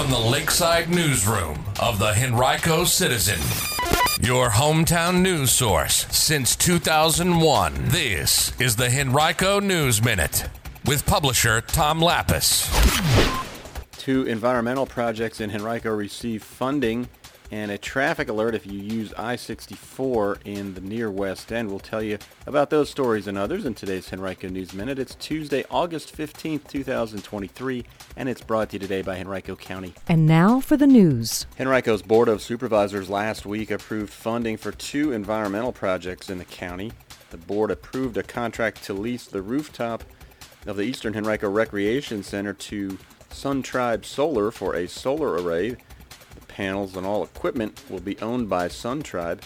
from the Lakeside Newsroom of the Henrico Citizen, your hometown news source since 2001. This is the Henrico News Minute with publisher Tom Lappas. Two environmental projects in Henrico receive funding and a traffic alert if you use I-64 in the near West End. We'll tell you about those stories and others in today's Henrico News Minute. It's Tuesday, August 15th, 2023, and it's brought to you today by Henrico County. And now for the news. Henrico's Board of Supervisors last week approved funding for two environmental projects in the county. The board approved a contract to lease the rooftop of the Eastern Henrico Recreation Center to Sun Tribe Solar for a solar array panels and all equipment will be owned by Sun Tribe.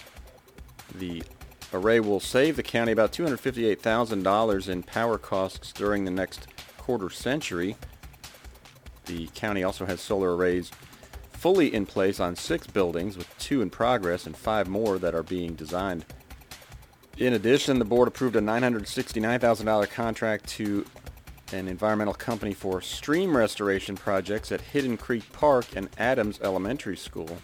The array will save the county about $258,000 in power costs during the next quarter century. The county also has solar arrays fully in place on six buildings with two in progress and five more that are being designed. In addition, the board approved a $969,000 contract to an environmental company for stream restoration projects at Hidden Creek Park and Adams Elementary School.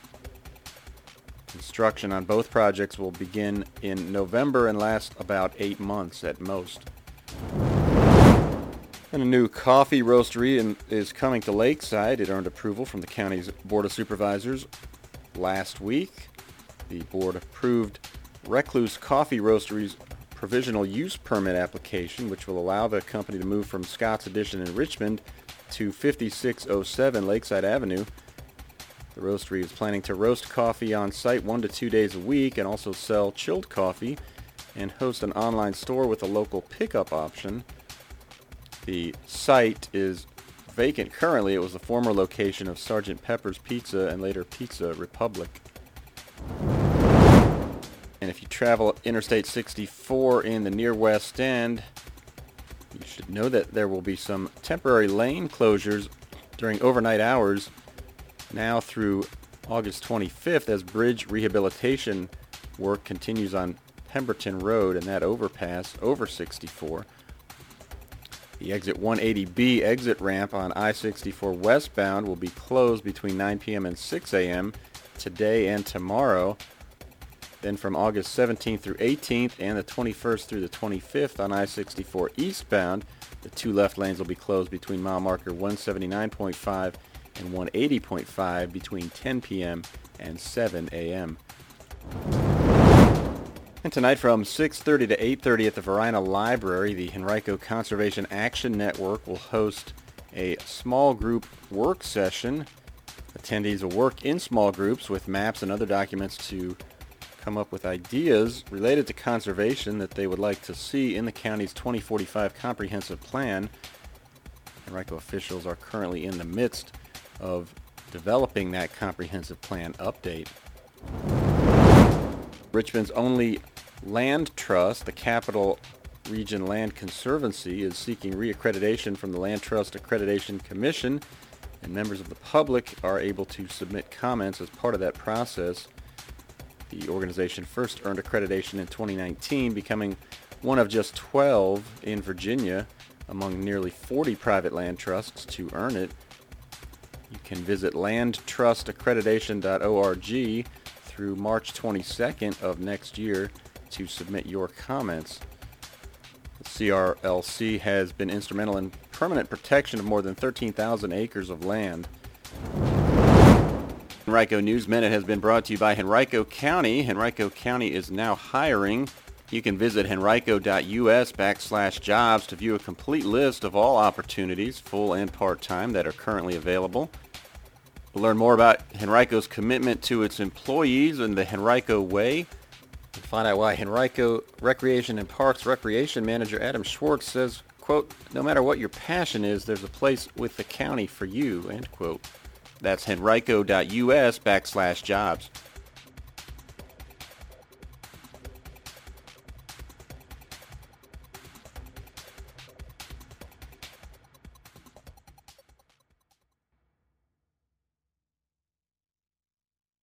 Construction on both projects will begin in November and last about eight months at most. And a new coffee roastery is coming to Lakeside. It earned approval from the county's Board of Supervisors last week. The board approved Recluse Coffee Roastery's provisional use permit application, which will allow the company to move from Scott's Addition in Richmond to 5607 Lakeside Avenue. The roastery is planning to roast coffee on site one to two days a week and also sell chilled coffee and host an online store with a local pickup option. The site is vacant currently. It was the former location of Sergeant Pepper's Pizza and later Pizza Republic. And if you travel Interstate 64 in the near West End, you should know that there will be some temporary lane closures during overnight hours now through August 25th as bridge rehabilitation work continues on Pemberton Road and that overpass over 64. The exit 180B exit ramp on I-64 westbound will be closed between 9 p.m. and 6 a.m. today and tomorrow then from August 17th through 18th and the 21st through the 25th on I-64 eastbound, the two left lanes will be closed between mile marker 179.5 and 180.5 between 10 p.m. and 7 a.m. And tonight from 6.30 to 8.30 at the Varina Library, the Henrico Conservation Action Network will host a small group work session. Attendees will work in small groups with maps and other documents to come up with ideas related to conservation that they would like to see in the county's 2045 comprehensive plan. Henrico officials are currently in the midst of developing that comprehensive plan update. Richmond's only land trust, the Capital Region Land Conservancy, is seeking reaccreditation from the Land Trust Accreditation Commission, and members of the public are able to submit comments as part of that process. The organization first earned accreditation in 2019, becoming one of just 12 in Virginia among nearly 40 private land trusts to earn it. You can visit landtrustaccreditation.org through March 22nd of next year to submit your comments. The CRLC has been instrumental in permanent protection of more than 13,000 acres of land. Henrico News Minute has been brought to you by Henrico County. Henrico County is now hiring. You can visit henrico.us backslash jobs to view a complete list of all opportunities, full and part-time, that are currently available. learn more about Henrico's commitment to its employees and the Henrico Way. And find out why Henrico Recreation and Parks Recreation Manager Adam Schwartz says, quote, no matter what your passion is, there's a place with the county for you, end quote. That's henrico.us backslash jobs.